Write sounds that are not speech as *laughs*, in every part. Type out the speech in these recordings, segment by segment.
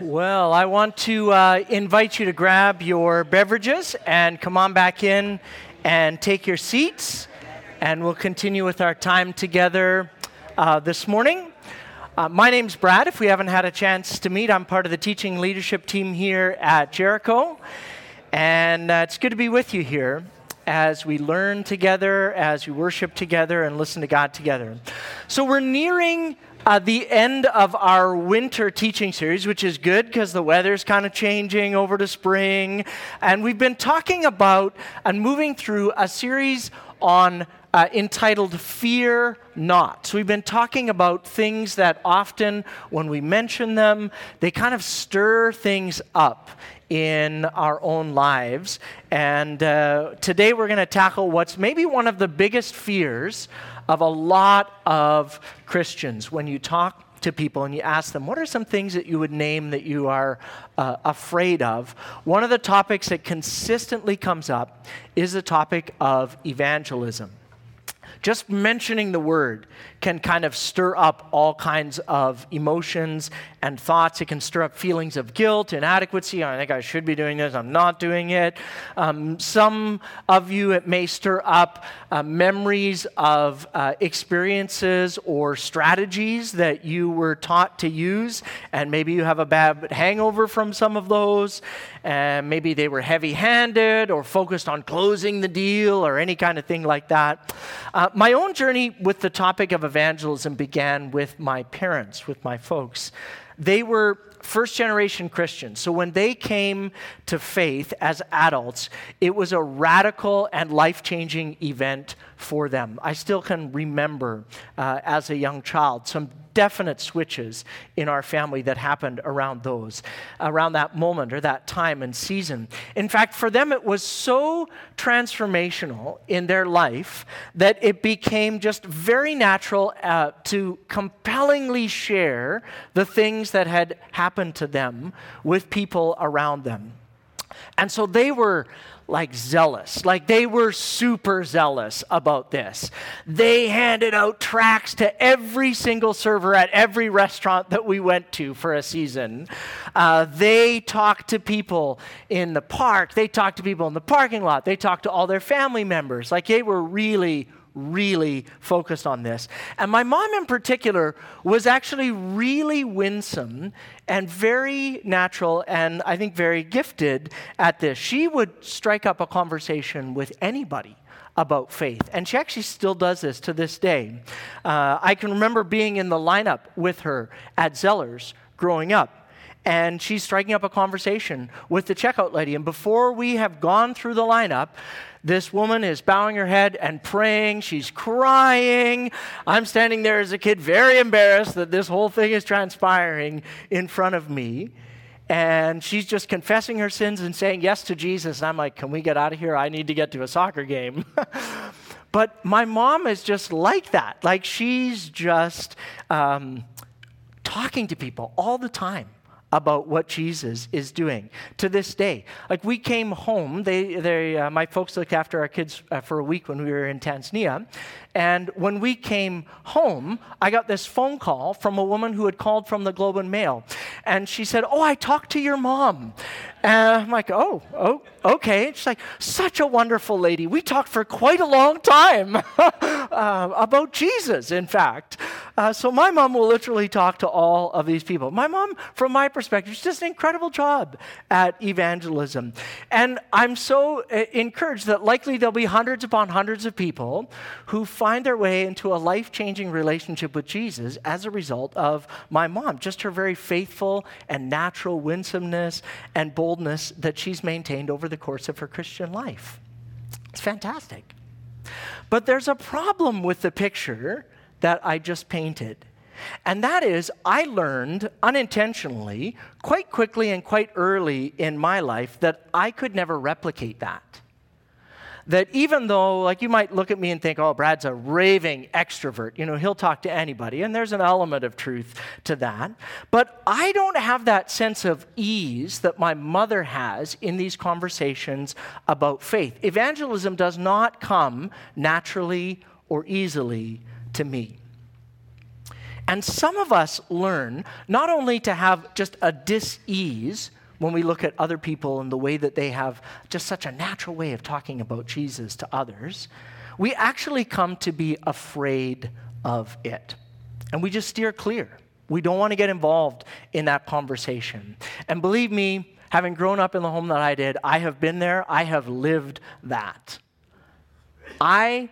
Well, I want to uh, invite you to grab your beverages and come on back in and take your seats, and we'll continue with our time together uh, this morning. Uh, my name's Brad. If we haven't had a chance to meet, I'm part of the teaching leadership team here at Jericho, and uh, it's good to be with you here as we learn together, as we worship together, and listen to God together. So we're nearing the end of our winter teaching series, which is good because the weather's kind of changing over to spring. And we've been talking about and moving through a series on uh, entitled Fear Not. So we've been talking about things that often, when we mention them, they kind of stir things up in our own lives. And uh, today we're going to tackle what's maybe one of the biggest fears of a lot of Christians when you talk to people and you ask them, what are some things that you would name that you are uh, afraid of? One of the topics that consistently comes up is the topic of evangelism. Just mentioning the word can kind of stir up all kinds of emotions and thoughts. It can stir up feelings of guilt, inadequacy. I think I should be doing this, I'm not doing it. Um, some of you, it may stir up uh, memories of uh, experiences or strategies that you were taught to use, and maybe you have a bad hangover from some of those. And maybe they were heavy handed or focused on closing the deal or any kind of thing like that. Uh, my own journey with the topic of evangelism began with my parents, with my folks. They were first generation Christians. So when they came to faith as adults, it was a radical and life changing event for them. I still can remember uh, as a young child some definite switches in our family that happened around those, around that moment or that time and season. In fact, for them, it was so transformational in their life that it became just very natural uh, to compellingly share the things that had happened to them with people around them. And so they were like zealous. Like they were super zealous about this. They handed out tracts to every single server at every restaurant that we went to for a season. Uh, they talked to people in the park. They talked to people in the parking lot. They talked to all their family members. Like they were really, really focused on this. And my mom, in particular, was actually really winsome and very natural and I think very gifted at this. She would strike up a conversation with anybody about faith. And she actually still does this to this day. Uh, I can remember being in the lineup with her at Zellers growing up and she's striking up a conversation with the checkout lady. And before we have gone through the lineup, this woman is bowing her head and praying. She's crying. I'm standing there as a kid, very embarrassed that this whole thing is transpiring in front of me. And she's just confessing her sins and saying yes to Jesus. And I'm like, can we get out of here? I need to get to a soccer game. *laughs* but my mom is just like that. Like she's just um, talking to people all the time about what Jesus is doing to this day. Like we came home, they, they, uh, my folks looked after our kids uh, for a week when we were in Tanzania, and when we came home, I got this phone call from a woman who had called from the Globe and Mail, and she said, "Oh, I talked to your mom." And I'm like, "Oh, oh, okay." She's like, "Such a wonderful lady. We talked for quite a long time *laughs* uh, about Jesus, in fact." Uh, so my mom will literally talk to all of these people. My mom, from my perspective, she does an incredible job at evangelism. And I'm so uh, encouraged that likely there'll be hundreds upon hundreds of people who find their way into a life changing relationship with Jesus as a result of my mom, just her very faithful and natural winsomeness and boldness that she's maintained over the course of her Christian life. It's fantastic. But there's a problem with the picture that I just painted. And that is, I learned unintentionally, quite quickly and quite early in my life, that I could never replicate that. That even though, like, you might look at me and think, oh, Brad's a raving extrovert, you know, he'll talk to anybody, and there's an element of truth to that. But I don't have that sense of ease that my mother has in these conversations about faith. Evangelism does not come naturally or easily to me. And some of us learn not only to have just a dis ease when we look at other people and the way that they have just such a natural way of talking about Jesus to others, we actually come to be afraid of it. And we just steer clear. We don't want to get involved in that conversation. And believe me, having grown up in the home that I did, I have been there, I have lived that. I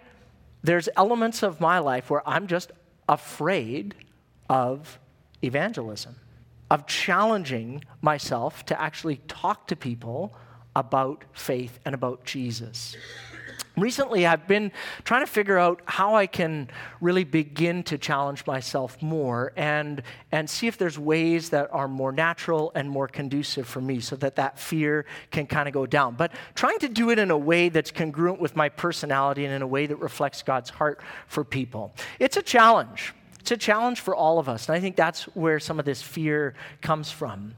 there's elements of my life where I'm just afraid of evangelism, of challenging myself to actually talk to people about faith and about Jesus. Recently, I've been trying to figure out how I can really begin to challenge myself more and, and see if there's ways that are more natural and more conducive for me so that that fear can kind of go down. But trying to do it in a way that's congruent with my personality and in a way that reflects God's heart for people. It's a challenge. It's a challenge for all of us. And I think that's where some of this fear comes from.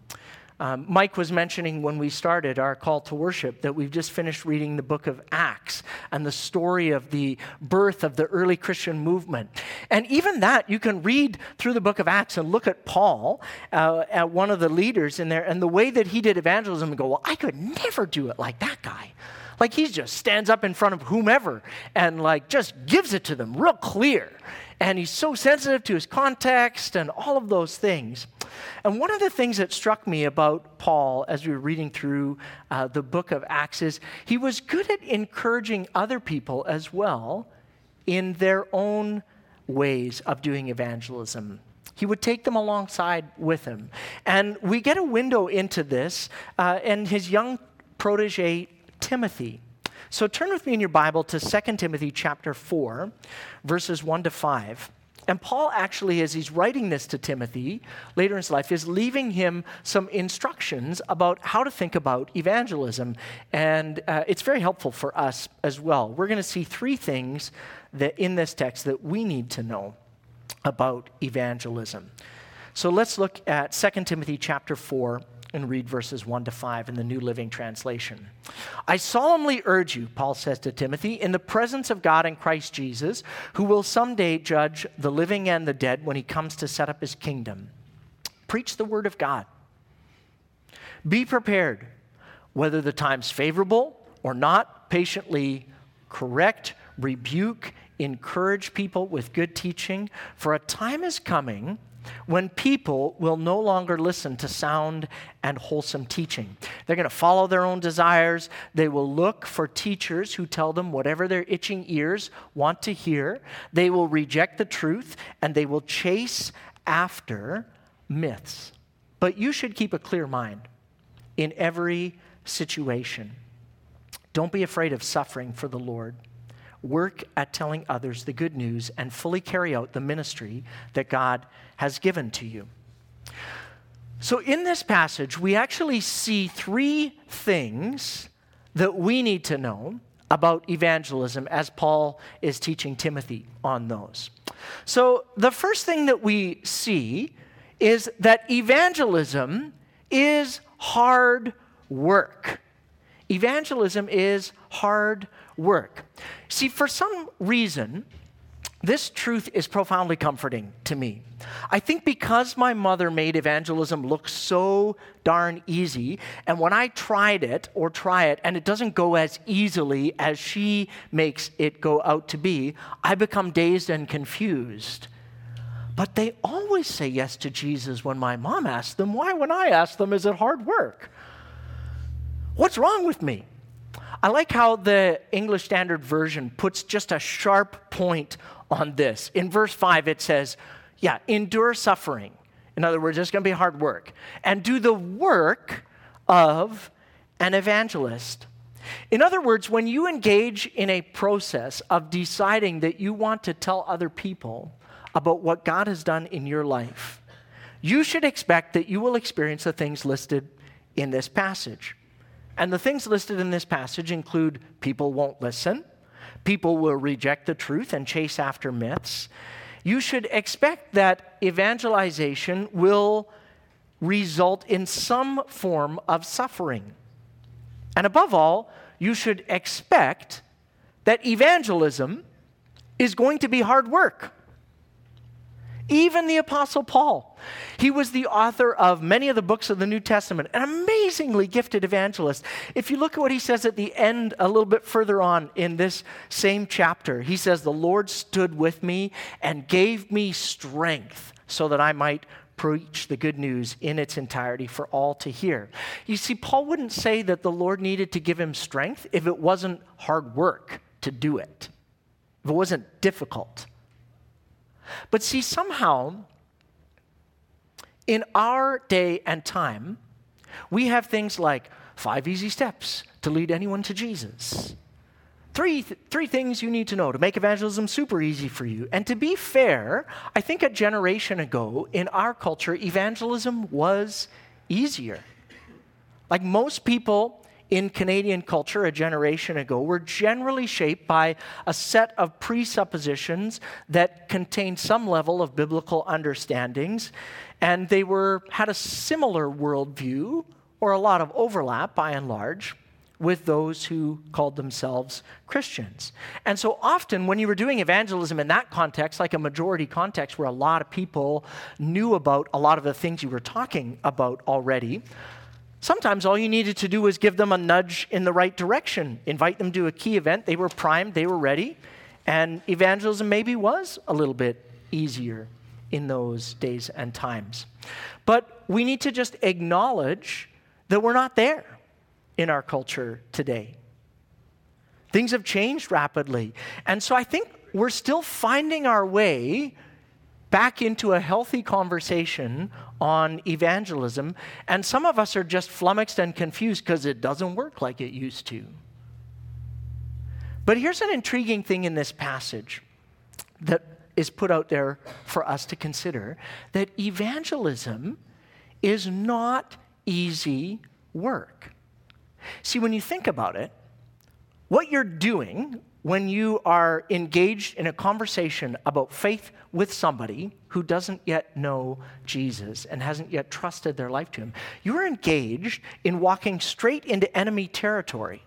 Um, Mike was mentioning when we started our call to worship that we've just finished reading the book of Acts and the story of the birth of the early Christian movement. And even that, you can read through the book of Acts and look at Paul, uh, at one of the leaders in there, and the way that he did evangelism and go, Well, I could never do it like that guy. Like he just stands up in front of whomever and like just gives it to them real clear. And he's so sensitive to his context and all of those things. And one of the things that struck me about Paul as we were reading through uh, the book of Acts is he was good at encouraging other people as well in their own ways of doing evangelism. He would take them alongside with him. And we get a window into this uh, and his young protege, Timothy. So turn with me in your Bible to 2 Timothy chapter 4, verses 1 to 5. And Paul actually, as he's writing this to Timothy later in his life, is leaving him some instructions about how to think about evangelism. And uh, it's very helpful for us as well. We're going to see three things that in this text that we need to know about evangelism. So let's look at 2 Timothy chapter 4, and read verses 1 to 5 in the New Living Translation. I solemnly urge you, Paul says to Timothy, in the presence of God and Christ Jesus, who will someday judge the living and the dead when he comes to set up his kingdom. Preach the word of God. Be prepared, whether the time's favorable or not, patiently correct, rebuke, encourage people with good teaching, for a time is coming when people will no longer listen to sound and wholesome teaching. They're going to follow their own desires. They will look for teachers who tell them whatever their itching ears want to hear. They will reject the truth and they will chase after myths. But you should keep a clear mind in every situation. Don't be afraid of suffering for the Lord work at telling others the good news, and fully carry out the ministry that God has given to you. So, in this passage, we actually see three things that we need to know about evangelism as Paul is teaching Timothy on those. So, the first thing that we see is that evangelism is hard work. Evangelism is hard work. See, for some reason, this truth is profoundly comforting to me. I think because my mother made evangelism look so darn easy, and when I tried it or try it and it doesn't go as easily as she makes it go out to be, I become dazed and confused. But they always say yes to Jesus when my mom asks them. Why, when I ask them, is it hard work? What's wrong with me? I like how the English Standard Version puts just a sharp point on this. In verse 5, it says, Yeah, endure suffering. In other words, it's going to be hard work. And do the work of an evangelist. In other words, when you engage in a process of deciding that you want to tell other people about what God has done in your life, you should expect that you will experience the things listed in this passage. And the things listed in this passage include people won't listen, people will reject the truth and chase after myths. You should expect that evangelization will result in some form of suffering. And above all, you should expect that evangelism is going to be hard work. Even the Apostle Paul. He was the author of many of the books of the New Testament, an amazingly gifted evangelist. If you look at what he says at the end, a little bit further on in this same chapter, he says, The Lord stood with me and gave me strength so that I might preach the good news in its entirety for all to hear. You see, Paul wouldn't say that the Lord needed to give him strength if it wasn't hard work to do it, if it wasn't difficult. But see, somehow, in our day and time, we have things like five easy steps to lead anyone to Jesus. Three, th- three things you need to know to make evangelism super easy for you. And to be fair, I think a generation ago in our culture, evangelism was easier. Like most people in Canadian culture a generation ago were generally shaped by a set of presuppositions that contained some level of biblical understandings, and they were, had a similar worldview or a lot of overlap by and large with those who called themselves Christians. And so often, when you were doing evangelism in that context, like a majority context where a lot of people knew about a lot of the things you were talking about already, Sometimes all you needed to do was give them a nudge in the right direction, invite them to a key event. They were primed, they were ready, and evangelism maybe was a little bit easier in those days and times. But we need to just acknowledge that we're not there in our culture today. Things have changed rapidly. And so I think we're still finding our way back into a healthy conversation on evangelism. And some of us are just flummoxed and confused because it doesn't work like it used to. But here's an intriguing thing in this passage that is put out there for us to consider that evangelism is not easy work. See, when you think about it, what you're doing when you are engaged in a conversation about faith with somebody who doesn't yet know Jesus and hasn't yet trusted their life to him, you're engaged in walking straight into enemy territory.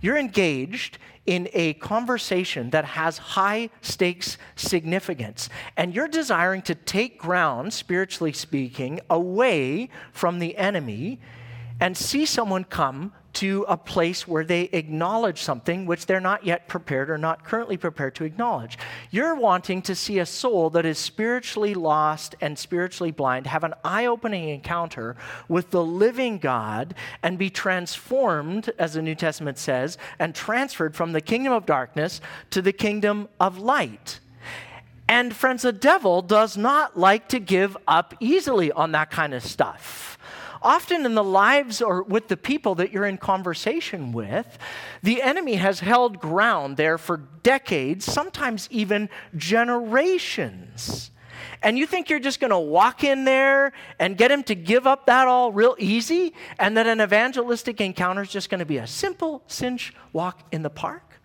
You're engaged in a conversation that has high stakes significance, and you're desiring to take ground, spiritually speaking, away from the enemy and see someone come to a place where they acknowledge something which they're not yet prepared or not currently prepared to acknowledge. You're wanting to see a soul that is spiritually lost and spiritually blind have an eye opening encounter with the living God and be transformed, as the New Testament says, and transferred from the kingdom of darkness to the kingdom of light. And friends, the devil does not like to give up easily on that kind of stuff often in the lives or with the people that you're in conversation with, the enemy has held ground there for decades, sometimes even generations. And you think you're just going to walk in there and get him to give up that all real easy, and that an evangelistic encounter is just going to be a simple cinch walk in the park?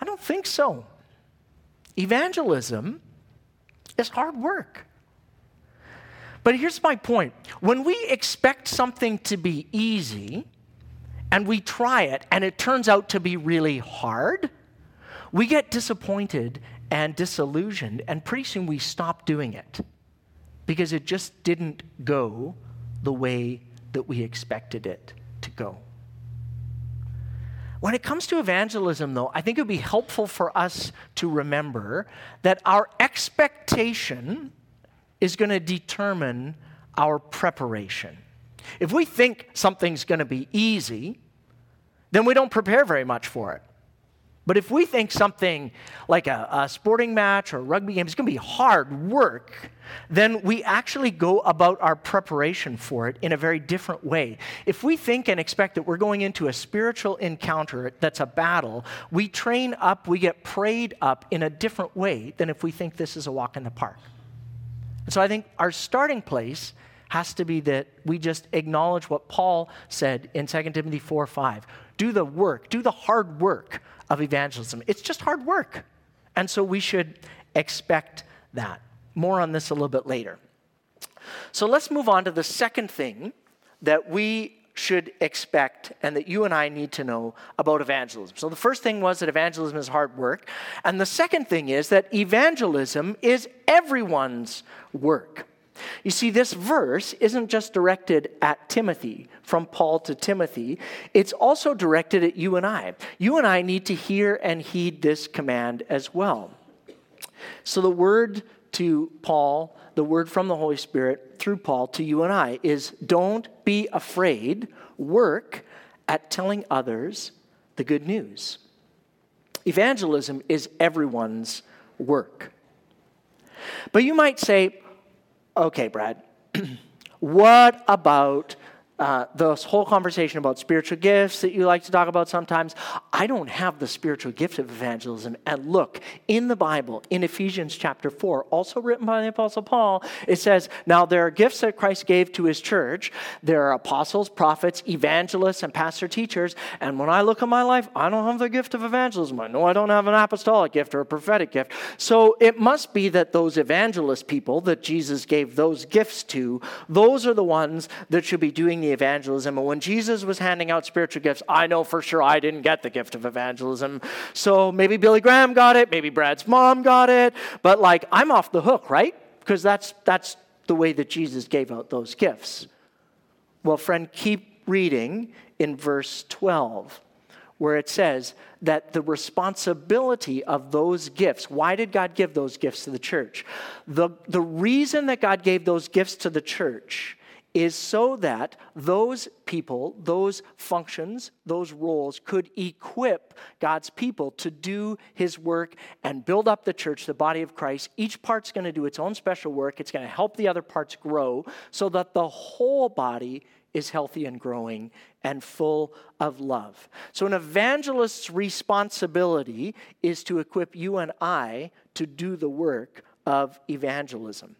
I don't think so. Evangelism is hard work. But here's my point when we expect something to be easy and we try it and it turns out to be really hard, we get disappointed and disillusioned, and pretty soon we stop doing it because it just didn't go the way that we expected it to go. When it comes to evangelism, though, I think it would be helpful for us to remember that our expectation is going to determine our preparation. If we think something's going to be easy, then we don't prepare very much for it. But if we think something like a, a, sporting match or a rugby game is going to be hard work, then we actually go about our preparation for it in a very different way. If we think and expect that we're going into a spiritual encounter that's a battle, we train up, we get prayed up in a different way than if we think this is a walk in the park. And so I think our starting place has to be that we just acknowledge what Paul said in 2 Timothy 4 5. Do the work, do the hard work of evangelism. It's just hard work. And so we should expect that. More on this a little bit later. So let's move on to the second thing that we should expect and that you and I need to know about evangelism. So, the first thing was that evangelism is hard work. And the second thing is that evangelism is everyone's work. You see, this verse isn't just directed at Timothy, from Paul to Timothy, it's also directed at you and I. You and I need to hear and heed this command as well. So, the word to Paul, the word from the Holy Spirit through Paul to you and I is don't be afraid, work at telling others the good news. Evangelism is everyone's work. But you might say, okay, Brad, *clears throat* what about uh, this whole conversation about spiritual gifts that you like to talk about sometimes, I don't have the spiritual gift of evangelism. And look, in the Bible, in Ephesians chapter 4, also written by the Apostle Paul, it says, Now there are gifts that Christ gave to his church. There are apostles, prophets, evangelists, and pastor teachers. And when I look at my life, I don't have the gift of evangelism. I know I don't have an apostolic gift or a prophetic gift. So it must be that those evangelist people that Jesus gave those gifts to, those are the ones that should be doing the evangelism. And when Jesus was handing out spiritual gifts, I know for sure I didn't get the gift of evangelism. So maybe Billy Graham got it, maybe Brad's mom got it, but like I'm off the hook, right? Because that's that's the way that Jesus gave out those gifts. Well, friend, keep reading in verse 12 where it says that the responsibility of those gifts, why did God give those gifts to the church? The, the reason that God gave those gifts to the church is so that those people, those functions, those roles could equip God's people to do his work and build up the church, the body of Christ. Each part's going to do its own special work. It's going to help the other parts grow so that the whole body is healthy and growing and full of love. So, an evangelist's responsibility is to equip you and I to do the work of evangelism.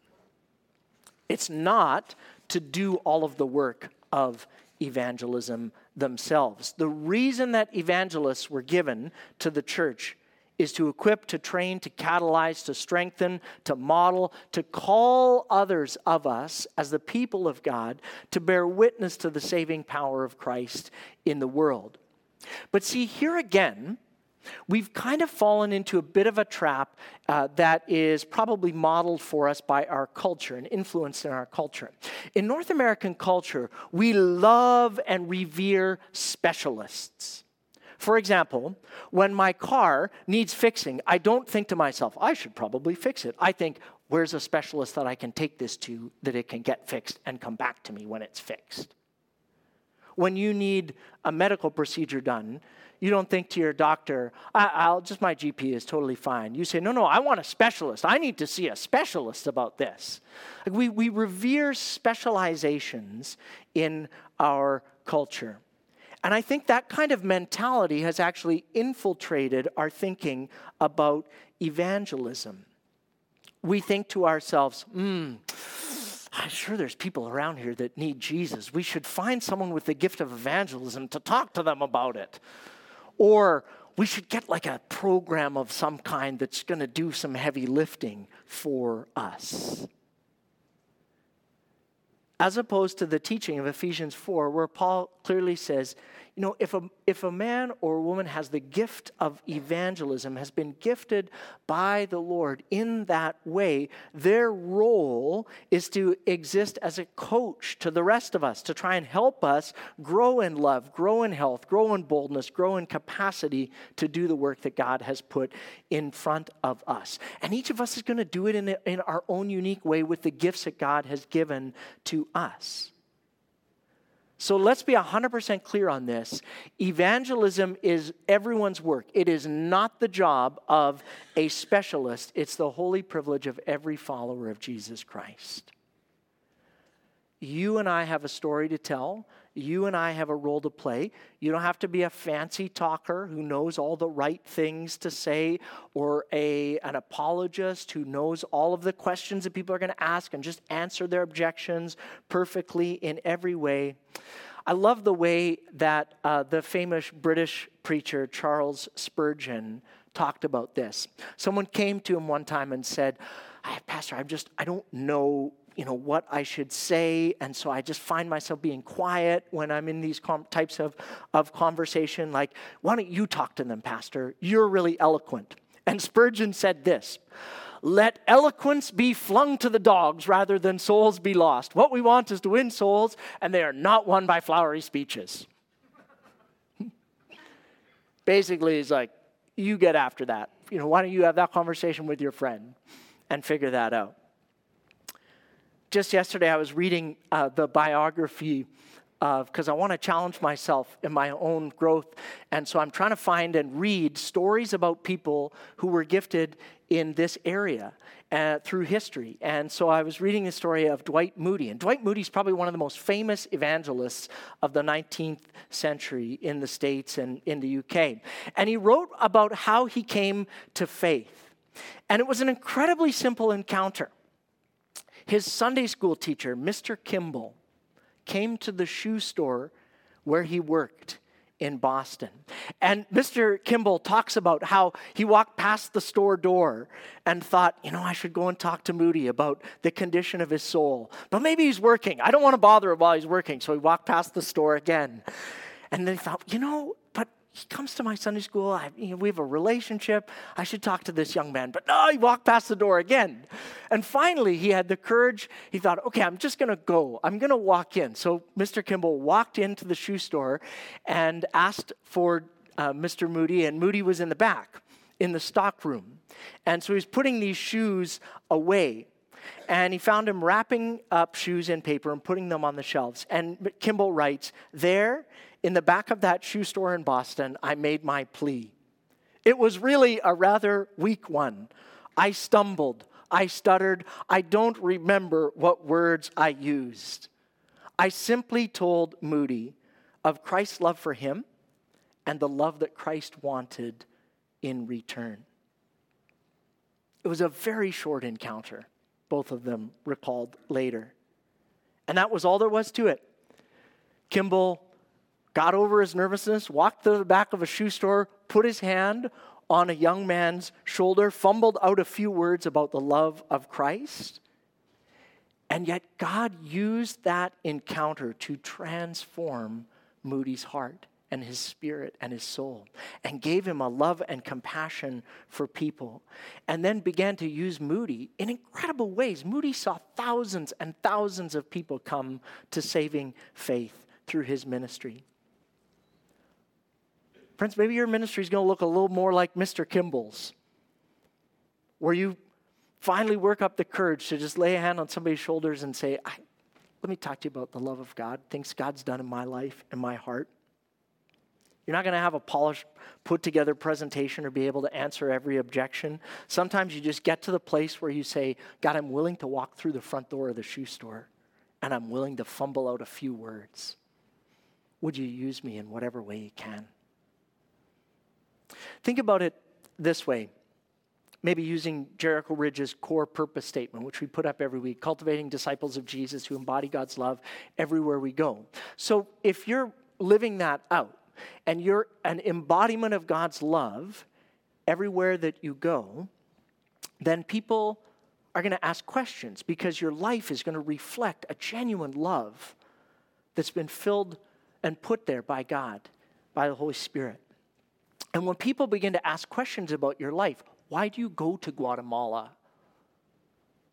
It's not to do all of the work of evangelism themselves. The reason that evangelists were given to the church is to equip, to train, to catalyze, to strengthen, to model, to call others of us as the people of God to bear witness to the saving power of Christ in the world. But see, here again, We've kind of fallen into a bit of a trap uh, that is probably modeled for us by our culture and influenced in our culture. In North American culture, we love and revere specialists. For example, when my car needs fixing, I don't think to myself, I should probably fix it. I think, where's a specialist that I can take this to that it can get fixed and come back to me when it's fixed? When you need a medical procedure done, you don't think to your doctor, I, will just my GP is totally fine. You say, no, no, I want a specialist. I need to see a specialist about this. Like we, we revere specializations in our culture. And I think that kind of mentality has actually infiltrated our thinking about evangelism. We think to ourselves, hmm, I'm sure there's people around here that need Jesus. We should find someone with the gift of evangelism to talk to them about it. Or we should get like a program of some kind that's going to do some heavy lifting for us. As opposed to the teaching of Ephesians 4, where Paul clearly says, you know, if a, if a man or a woman has the gift of evangelism, has been gifted by the Lord in that way, their role is to exist as a coach to the rest of us, to try and help us grow in love, grow in health, grow in boldness, grow in capacity to do the work that God has put in front of us. And each of us is going to do it in, in our own unique way with the gifts that God has given to us. So let's be 100% clear on this. Evangelism is everyone's work. It is not the job of a specialist, it's the holy privilege of every follower of Jesus Christ. You and I have a story to tell. You and I have a role to play. You don't have to be a fancy talker who knows all the right things to say or a, an apologist who knows all of the questions that people are going to ask and just answer their objections perfectly in every way. I love the way that uh, the famous British preacher Charles Spurgeon talked about this. Someone came to him one time and said, Pastor, I'm just, I don't know you know, what I should say. And so I just find myself being quiet when I'm in these com- types of, of conversation. Like, why don't you talk to them, Pastor? You're really eloquent. And Spurgeon said this let eloquence be flung to the dogs rather than souls be lost. What we want is to win souls, and they are not won by flowery speeches. *laughs* Basically, he's like, you get after that. You know, why don't you have that conversation with your friend and figure that out? Just yesterday, I was reading uh, the biography of, because I want to challenge myself in my own growth. And so I'm trying to find and read stories about people who were gifted in this area uh, through history. And so I was reading the story of Dwight Moody. And Dwight Moody is probably one of the most famous evangelists of the 19th century in the States and in the UK. And he wrote about how he came to faith. And it was an incredibly simple encounter. His Sunday school teacher, Mr. Kimball, came to the shoe store where he worked in Boston. And Mr. Kimball talks about how he walked past the store door and thought, you know, I should go and talk to Moody about the condition of his soul. But maybe he's working. I don't want to bother him while he's working. So he walked past the store again. And then he thought, you know, he comes to my Sunday school. I, you know, we have a relationship. I should talk to this young man. But no, he walked past the door again. And finally, he had the courage. He thought, okay, I'm just going to go. I'm going to walk in. So Mr. Kimball walked into the shoe store and asked for uh, Mr. Moody, and Moody was in the back in the stock room. And so he's putting these shoes away. And he found him wrapping up shoes in paper and putting them on the shelves. And Kimball writes, There in the back of that shoe store in Boston, I made my plea. It was really a rather weak one. I stumbled, I stuttered, I don't remember what words I used. I simply told Moody of Christ's love for him and the love that Christ wanted in return. It was a very short encounter, both of them recalled later. And that was all there was to it. Kimball got over his nervousness, walked to the back of a shoe store, put his hand on a young man's shoulder, fumbled out a few words about the love of Christ. And yet, God used that encounter to transform Moody's heart and his spirit and his soul and gave him a love and compassion for people. And then began to use Moody in incredible ways. Moody saw thousands and thousands of people come to saving faith through his ministry. Friends, maybe your ministry is going to look a little more like Mr. Kimball's, where you finally work up the courage to just lay a hand on somebody's shoulders and say, Let me talk to you about the love of God, things God's done in my life and my heart. You're not going to have a polished, put together presentation or be able to answer every objection. Sometimes you just get to the place where you say, God, I'm willing to walk through the front door of the shoe store and I'm willing to fumble out a few words. Would you use me in whatever way you can? Think about it this way. Maybe using Jericho Ridge's core purpose statement, which we put up every week cultivating disciples of Jesus who embody God's love everywhere we go. So if you're living that out and you're an embodiment of God's love everywhere that you go, then people are going to ask questions because your life is going to reflect a genuine love that's been filled and put there by God, by the Holy Spirit. And when people begin to ask questions about your life, why do you go to Guatemala?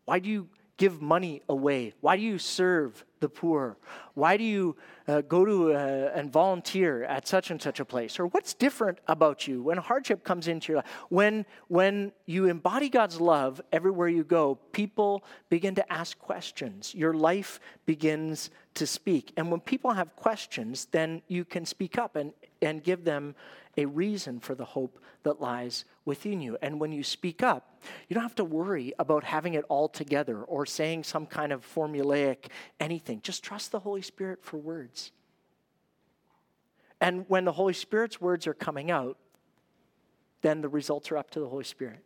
Why do you give money away? Why do you serve the poor? Why do you uh, go to uh, and volunteer at such and such a place? Or what's different about you when hardship comes into your life? When, when you embody God's love everywhere you go, people begin to ask questions. Your life begins to speak. And when people have questions, then you can speak up and, and give them a reason for the hope that lies within you. And when you speak up, you don't have to worry about having it all together or saying some kind of formulaic anything. Just trust the Holy Spirit for words. And when the Holy Spirit's words are coming out, then the results are up to the Holy Spirit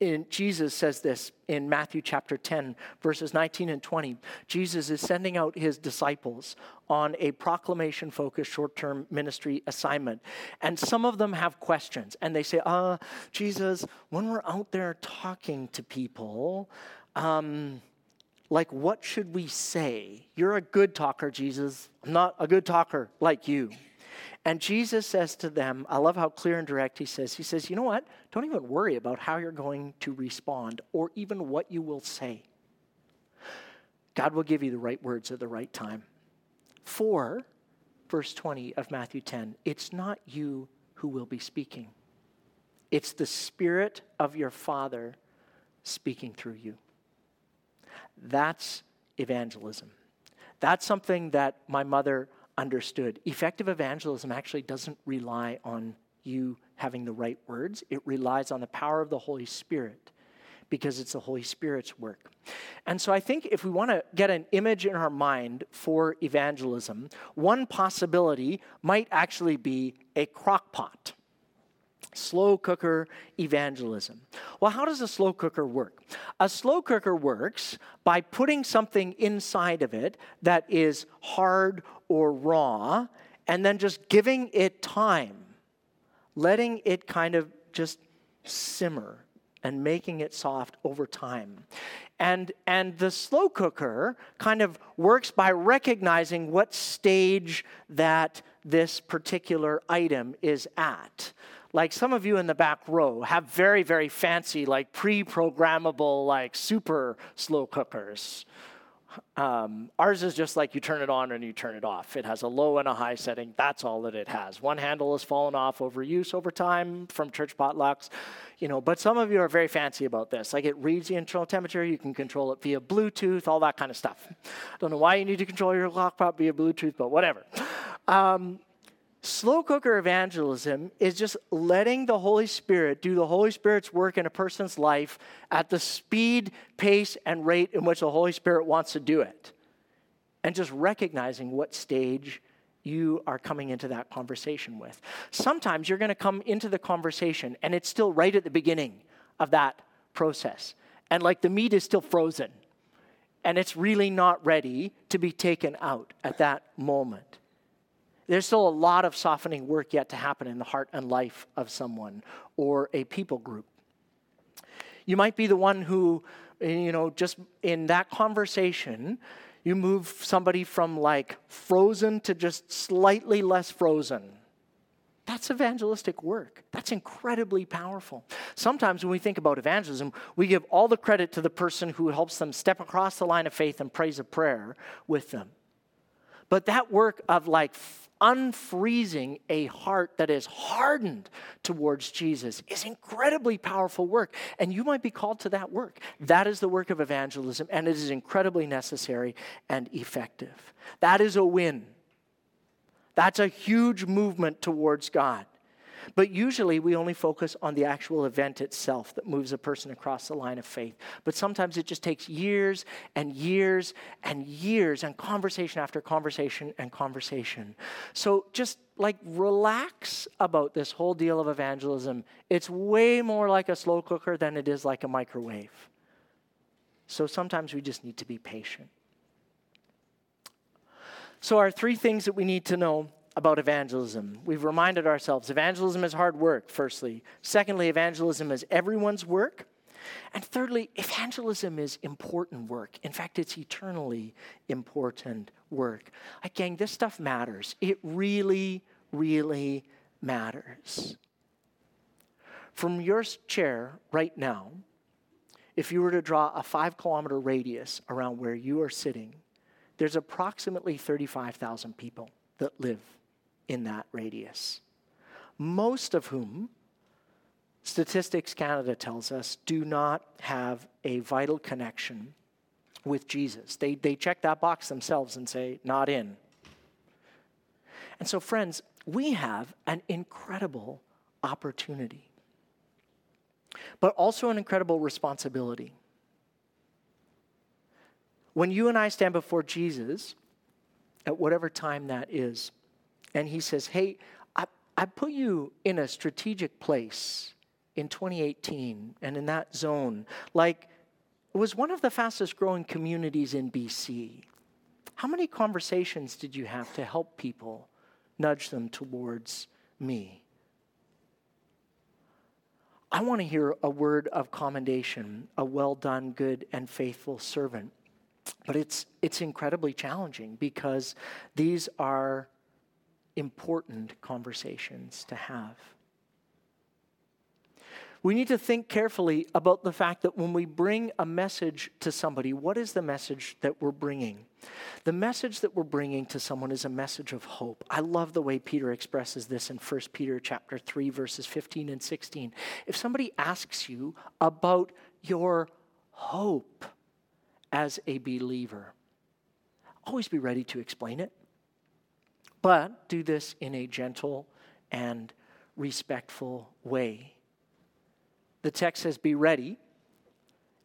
in, Jesus says this in Matthew chapter 10, verses 19 and 20. Jesus is sending out his disciples on a proclamation focused short term ministry assignment. And some of them have questions. And they say, uh, Jesus, when we're out there talking to people, um, like, what should we say? You're a good talker, Jesus. I'm not a good talker like you. And Jesus says to them, I love how clear and direct he says, He says, You know what? Don't even worry about how you're going to respond or even what you will say. God will give you the right words at the right time. For, verse 20 of Matthew 10, it's not you who will be speaking, it's the Spirit of your Father speaking through you. That's evangelism. That's something that my mother understood. Effective evangelism actually doesn't rely on you having the right words, it relies on the power of the Holy Spirit because it's the Holy Spirit's work. And so I think if we want to get an image in our mind for evangelism, one possibility might actually be a crock pot. Slow cooker evangelism. Well, how does a slow cooker work? A slow cooker works by putting something inside of it that is hard or raw and then just giving it time, letting it kind of just simmer and making it soft over time. And, and the slow cooker kind of works by recognizing what stage that this particular item is at like some of you in the back row have very very fancy like pre-programmable like super slow cookers um, ours is just like you turn it on and you turn it off. It has a low and a high setting. That's all that it has. One handle has fallen off over use over time from church potlucks, you know. But some of you are very fancy about this. Like it reads the internal temperature. You can control it via Bluetooth, all that kind of stuff. Don't know why you need to control your crock pot via Bluetooth, but whatever. Um, Slow cooker evangelism is just letting the Holy Spirit do the Holy Spirit's work in a person's life at the speed, pace, and rate in which the Holy Spirit wants to do it. And just recognizing what stage you are coming into that conversation with. Sometimes you're going to come into the conversation and it's still right at the beginning of that process. And like the meat is still frozen and it's really not ready to be taken out at that moment. There's still a lot of softening work yet to happen in the heart and life of someone or a people group. You might be the one who, you know, just in that conversation, you move somebody from like frozen to just slightly less frozen. That's evangelistic work. That's incredibly powerful. Sometimes when we think about evangelism, we give all the credit to the person who helps them step across the line of faith and praise a prayer with them. But that work of like unfreezing a heart that is hardened towards Jesus is incredibly powerful work. And you might be called to that work. That is the work of evangelism, and it is incredibly necessary and effective. That is a win. That's a huge movement towards God. But usually we only focus on the actual event itself that moves a person across the line of faith. But sometimes it just takes years and years and years and conversation after conversation and conversation. So just like relax about this whole deal of evangelism. It's way more like a slow cooker than it is like a microwave. So sometimes we just need to be patient. So, our three things that we need to know about evangelism. We've reminded ourselves evangelism is hard work, firstly. Secondly, evangelism is everyone's work. And thirdly, evangelism is important work. In fact, it's eternally important work. Like, gang, this stuff matters. It really, really matters. From your chair right now, if you were to draw a five kilometer radius around where you are sitting, there's approximately 35,000 people that live in that radius. Most of whom, Statistics Canada tells us, do not have a vital connection with Jesus. They, they check that box themselves and say, not in. And so, friends, we have an incredible opportunity, but also an incredible responsibility. When you and I stand before Jesus, at whatever time that is, and he says, Hey, I, I put you in a strategic place in 2018 and in that zone. Like, it was one of the fastest growing communities in BC. How many conversations did you have to help people nudge them towards me? I want to hear a word of commendation, a well done, good, and faithful servant. But it's, it's incredibly challenging because these are important conversations to have. We need to think carefully about the fact that when we bring a message to somebody, what is the message that we're bringing? The message that we're bringing to someone is a message of hope. I love the way Peter expresses this in 1 Peter chapter 3 verses 15 and 16. If somebody asks you about your hope as a believer, always be ready to explain it. But do this in a gentle and respectful way. The text says, Be ready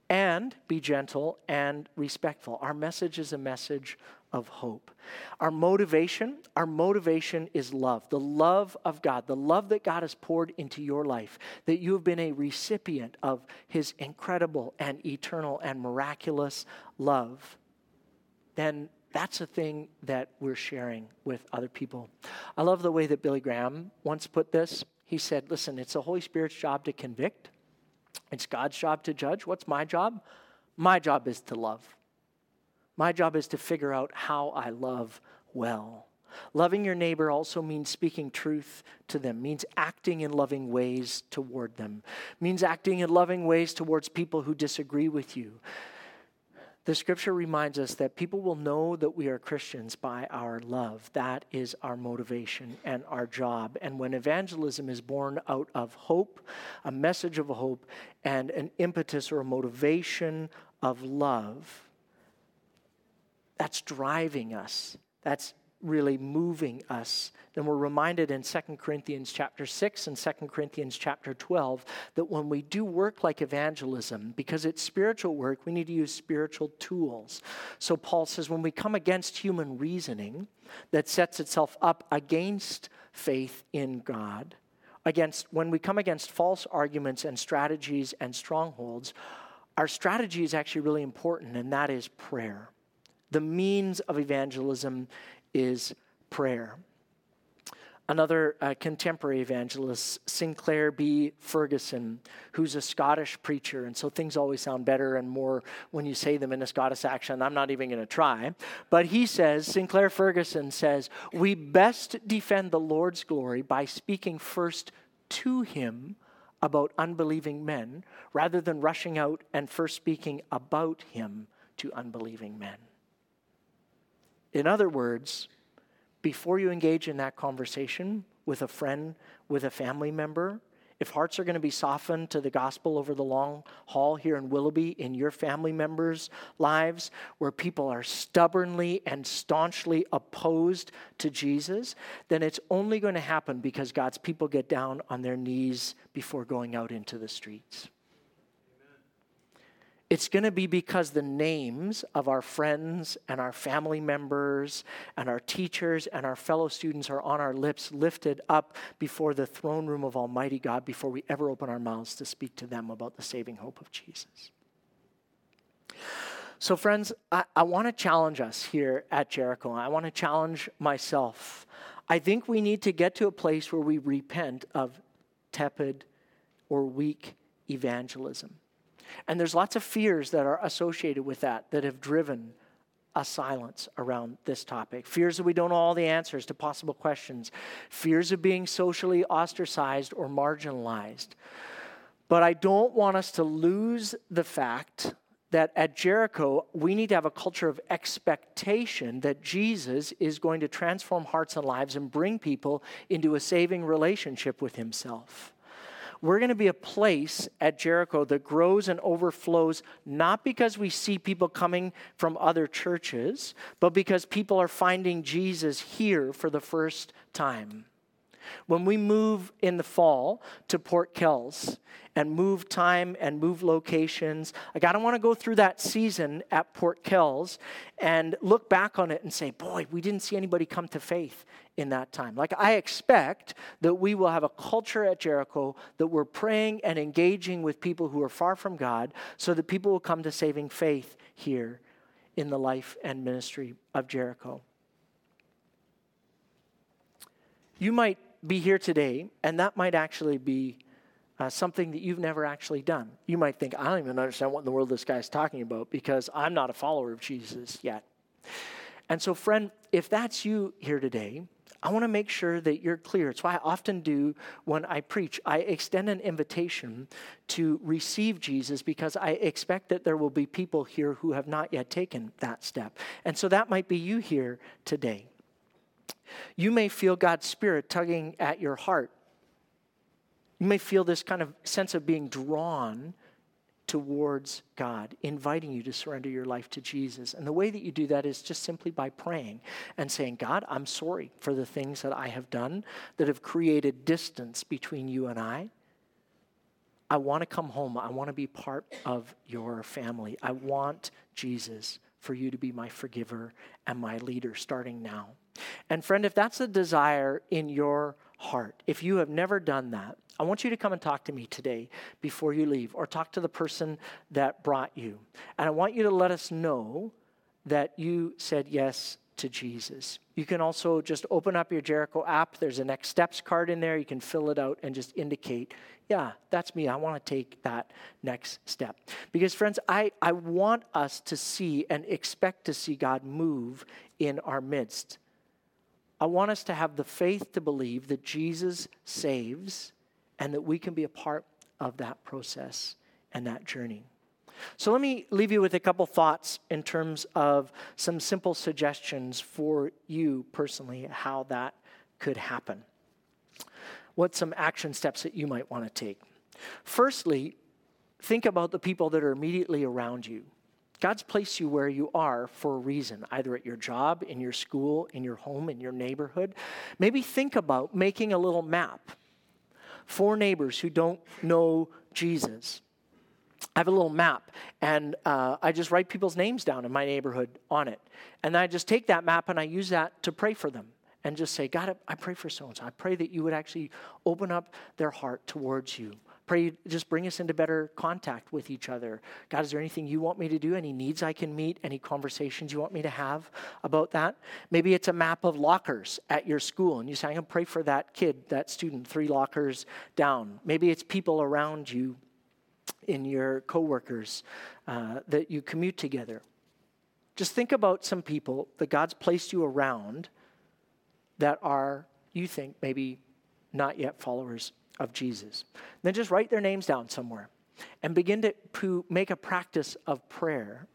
and be gentle and respectful. Our message is a message of hope. Our motivation, our motivation is love. The love of God, the love that God has poured into your life, that you have been a recipient of his incredible and eternal and miraculous love. Then that's a thing that we're sharing with other people. I love the way that Billy Graham once put this. He said, Listen, it's the Holy Spirit's job to convict, it's God's job to judge. What's my job? My job is to love. My job is to figure out how I love well. Loving your neighbor also means speaking truth to them, means acting in loving ways toward them, means acting in loving ways towards people who disagree with you, the scripture reminds us that people will know that we are Christians by our love. That is our motivation and our job. And when evangelism is born out of hope, a message of hope, and an impetus or a motivation of love, that's driving us. That's really moving us then we're reminded in 2 corinthians chapter 6 and 2 corinthians chapter 12 that when we do work like evangelism because it's spiritual work we need to use spiritual tools. So paul says when we come against human reasoning that sets itself up against faith in god against when we come against false arguments and strategies and strongholds our strategy is actually really important and that is prayer. The means of evangelism is prayer. Another uh, contemporary evangelist, Sinclair B. Ferguson, who's a Scottish preacher, and so things always sound better and more when you say them in a Scottish accent. I'm not even going to try. But he says, Sinclair Ferguson says, We best defend the Lord's glory by speaking first to him about unbelieving men rather than rushing out and first speaking about him to unbelieving men. In other words, before you engage in that conversation with a friend, with a family member, if hearts are going to be softened to the gospel over the long haul here in Willoughby, in your family members' lives, where people are stubbornly and staunchly opposed to Jesus, then it's only going to happen because God's people get down on their knees before going out into the streets. It's going to be because the names of our friends and our family members and our teachers and our fellow students are on our lips, lifted up before the throne room of Almighty God before we ever open our mouths to speak to them about the saving hope of Jesus. So, friends, I, I want to challenge us here at Jericho. I want to challenge myself. I think we need to get to a place where we repent of tepid or weak evangelism. And there's lots of fears that are associated with that that have driven a silence around this topic. Fears that we don't know all the answers to possible questions, fears of being socially ostracized or marginalized. But I don't want us to lose the fact that at Jericho, we need to have a culture of expectation that Jesus is going to transform hearts and lives and bring people into a saving relationship with himself we're going to be a place at Jericho that grows and overflows, not because we see people coming from other churches, but because people are finding Jesus here for the first time. When we move in the fall to Port Kells and move time and move locations, like I don't want to go through that season at Port Kells and look back on it and say, boy, we didn't see anybody come to faith in that time. Like I expect that we will have a culture at Jericho that we're praying and engaging with people who are far from God so that people will come to saving faith here in the life and ministry of Jericho. You might be here today, and that might actually be uh, something that you've never actually done. You might think, I don't even understand what in the world this guy's talking about because I'm not a follower of Jesus yet. And so, friend, if that's you here today, I want to make sure that you're clear. It's why I often do when I preach. I extend an invitation to receive Jesus because I expect that there will be people here who have not yet taken that step. And so that might be you here today. You may feel God's Spirit tugging at your heart. You may feel this kind of sense of being drawn towards God, inviting you to surrender your life to Jesus. And the way that you do that is just simply by praying and saying, God, I'm sorry for the things that I have done that have created distance between you and I. I want to come home. I want to be part of your family. I want Jesus for you to be my forgiver and my leader starting now. And friend, if that's a desire in your heart, if you have never done that, I want you to come and talk to me today before you leave, or talk to the person that brought you. And I want you to let us know that you said yes to Jesus. You can also just open up your Jericho app. There's a next steps card in there. You can fill it out and just indicate, yeah, that's me. I want to take that next step. Because, friends, I, I want us to see and expect to see God move in our midst. I want us to have the faith to believe that Jesus saves and that we can be a part of that process and that journey. So, let me leave you with a couple thoughts in terms of some simple suggestions for you personally, how that could happen. What some action steps that you might want to take. Firstly, think about the people that are immediately around you. God's placed you where you are for a reason, either at your job, in your school, in your home, in your neighborhood. Maybe think about making a little map for neighbors who don't know Jesus. I have a little map, and uh, I just write people's names down in my neighborhood on it. And then I just take that map and I use that to pray for them and just say, God, I pray for so and so. I pray that you would actually open up their heart towards you. Pray, just bring us into better contact with each other. God, is there anything you want me to do? Any needs I can meet? Any conversations you want me to have about that? Maybe it's a map of lockers at your school, and you say, I'm going to pray for that kid, that student, three lockers down. Maybe it's people around you in your coworkers uh, that you commute together. Just think about some people that God's placed you around that are, you think, maybe not yet followers of Jesus. Then just write their names down somewhere and begin to make a practice of prayer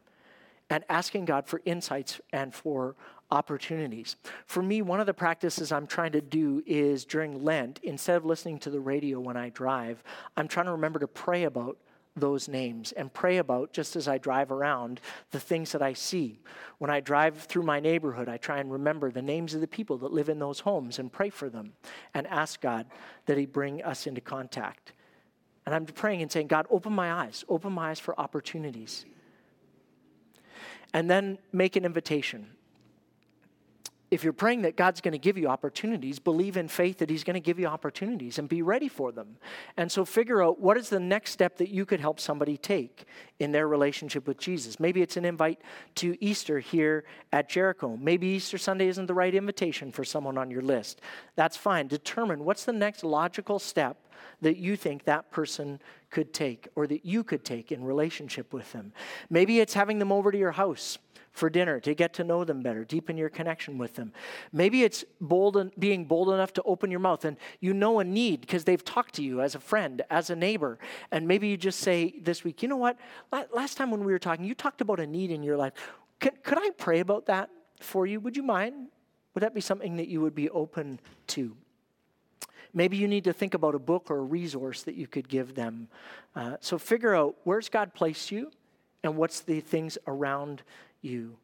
and asking God for insights and for opportunities. For me, one of the practices I'm trying to do is during Lent, instead of listening to the radio when I drive, I'm trying to remember to pray about those names and pray about just as I drive around the things that I see. When I drive through my neighborhood, I try and remember the names of the people that live in those homes and pray for them and ask God that He bring us into contact. And I'm praying and saying, God, open my eyes, open my eyes for opportunities. And then make an invitation if you're praying that God's going to give you opportunities, believe in faith that He's going to give you opportunities and be ready for them. And so figure out what is the next step that you could help somebody take in their relationship with Jesus. Maybe it's an invite to Easter here at Jericho. Maybe Easter Sunday isn't the right invitation for someone on your list. That's fine. Determine what's the next logical step that you think that person could take or that you could take in relationship with them. Maybe it's having them over to your house for dinner to get to know them better, deepen your connection with them. Maybe it's bold being bold enough to open your mouth and you know a need because they've talked to you as a friend, as a neighbor. And maybe you just say this week, you know what? Last time when we were talking, you talked about a need in your life. Could, could I pray about that for you? Would you mind? Would that be something that you would be open to? Maybe you need to think about a book or a resource that you could give them. Uh, so figure out where's God placed you and what's the things around you,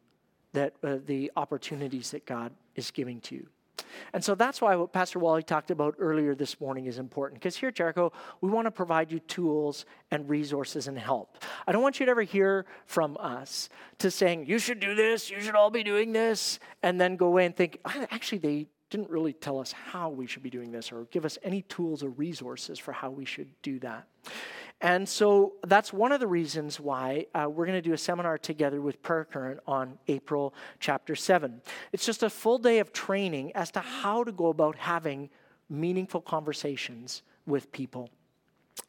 that uh, the opportunities that God is giving to you. And so that's why what Pastor Wally talked about earlier this morning is important. Because here at Jericho, we want to provide you tools and resources and help. I don't want you to ever hear from us to saying, you should do this, you should all be doing this, and then go away and think, actually, they didn't really tell us how we should be doing this or give us any tools or resources for how we should do that. And so that's one of the reasons why uh, we're going to do a seminar together with Prayer Current on April chapter 7. It's just a full day of training as to how to go about having meaningful conversations with people.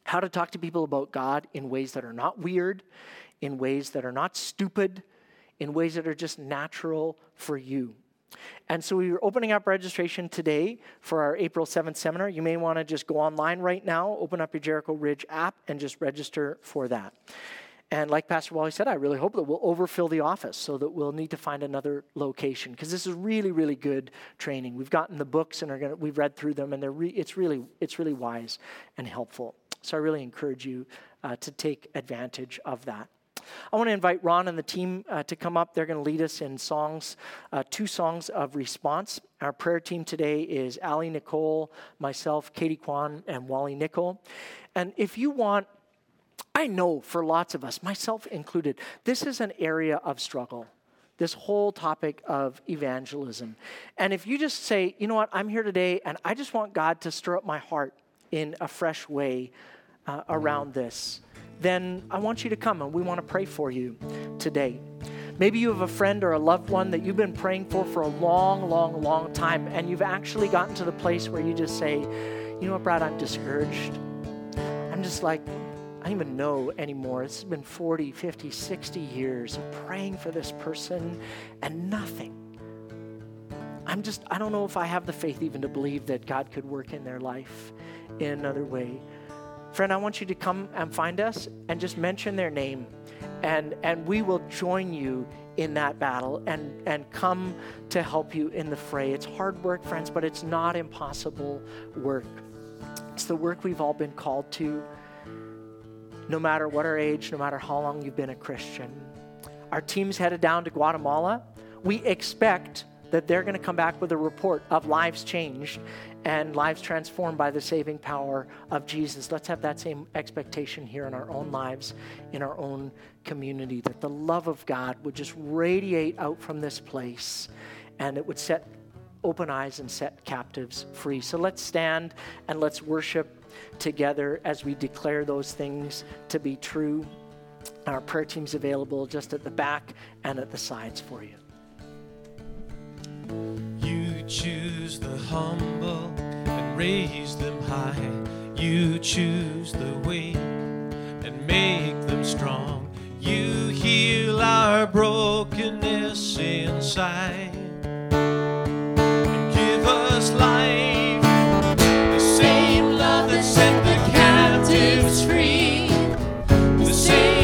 how to talk to people about God in ways that are not weird, in ways that are not stupid, in ways that are just natural for you. And so we are opening up registration today for our April 7th seminar. You may want to just go online right now, open up your Jericho Ridge app, and just register for that. And like Pastor Wally said, I really hope that we'll overfill the office so that we'll need to find another location because this is really, really good training. We've gotten the books and are gonna, we've read through them, and they're re, it's really, it's really wise and helpful. So I really encourage you uh, to take advantage of that. I want to invite Ron and the team uh, to come up. They're going to lead us in songs, uh, two songs of response. Our prayer team today is Ali Nicole, myself, Katie Kwan, and Wally Nickel. And if you want, I know for lots of us, myself included, this is an area of struggle. This whole topic of evangelism. And if you just say, you know what, I'm here today and I just want God to stir up my heart in a fresh way uh, around this, then I want you to come and we want to pray for you today. Maybe you have a friend or a loved one that you've been praying for for a long, long, long time, and you've actually gotten to the place where you just say, You know what, Brad, I'm discouraged. I'm just like, I don't even know anymore. It's been 40, 50, 60 years of praying for this person and nothing. I'm just, I don't know if I have the faith even to believe that God could work in their life in another way. Friend, I want you to come and find us and just mention their name. And, and we will join you in that battle and, and come to help you in the fray. It's hard work, friends, but it's not impossible work. It's the work we've all been called to, no matter what our age, no matter how long you've been a Christian. Our team's headed down to Guatemala. We expect that they're going to come back with a report of lives changed and lives transformed by the saving power of Jesus. Let's have that same expectation here in our own lives, in our own community, that the love of God would just radiate out from this place and it would set open eyes and set captives free. So let's stand and let's worship together as we declare those things to be true. Our prayer team's available just at the back and at the sides for you choose the humble and raise them high. You choose the weak and make them strong. You heal our brokenness inside and give us life. The same love that set the captives free. The same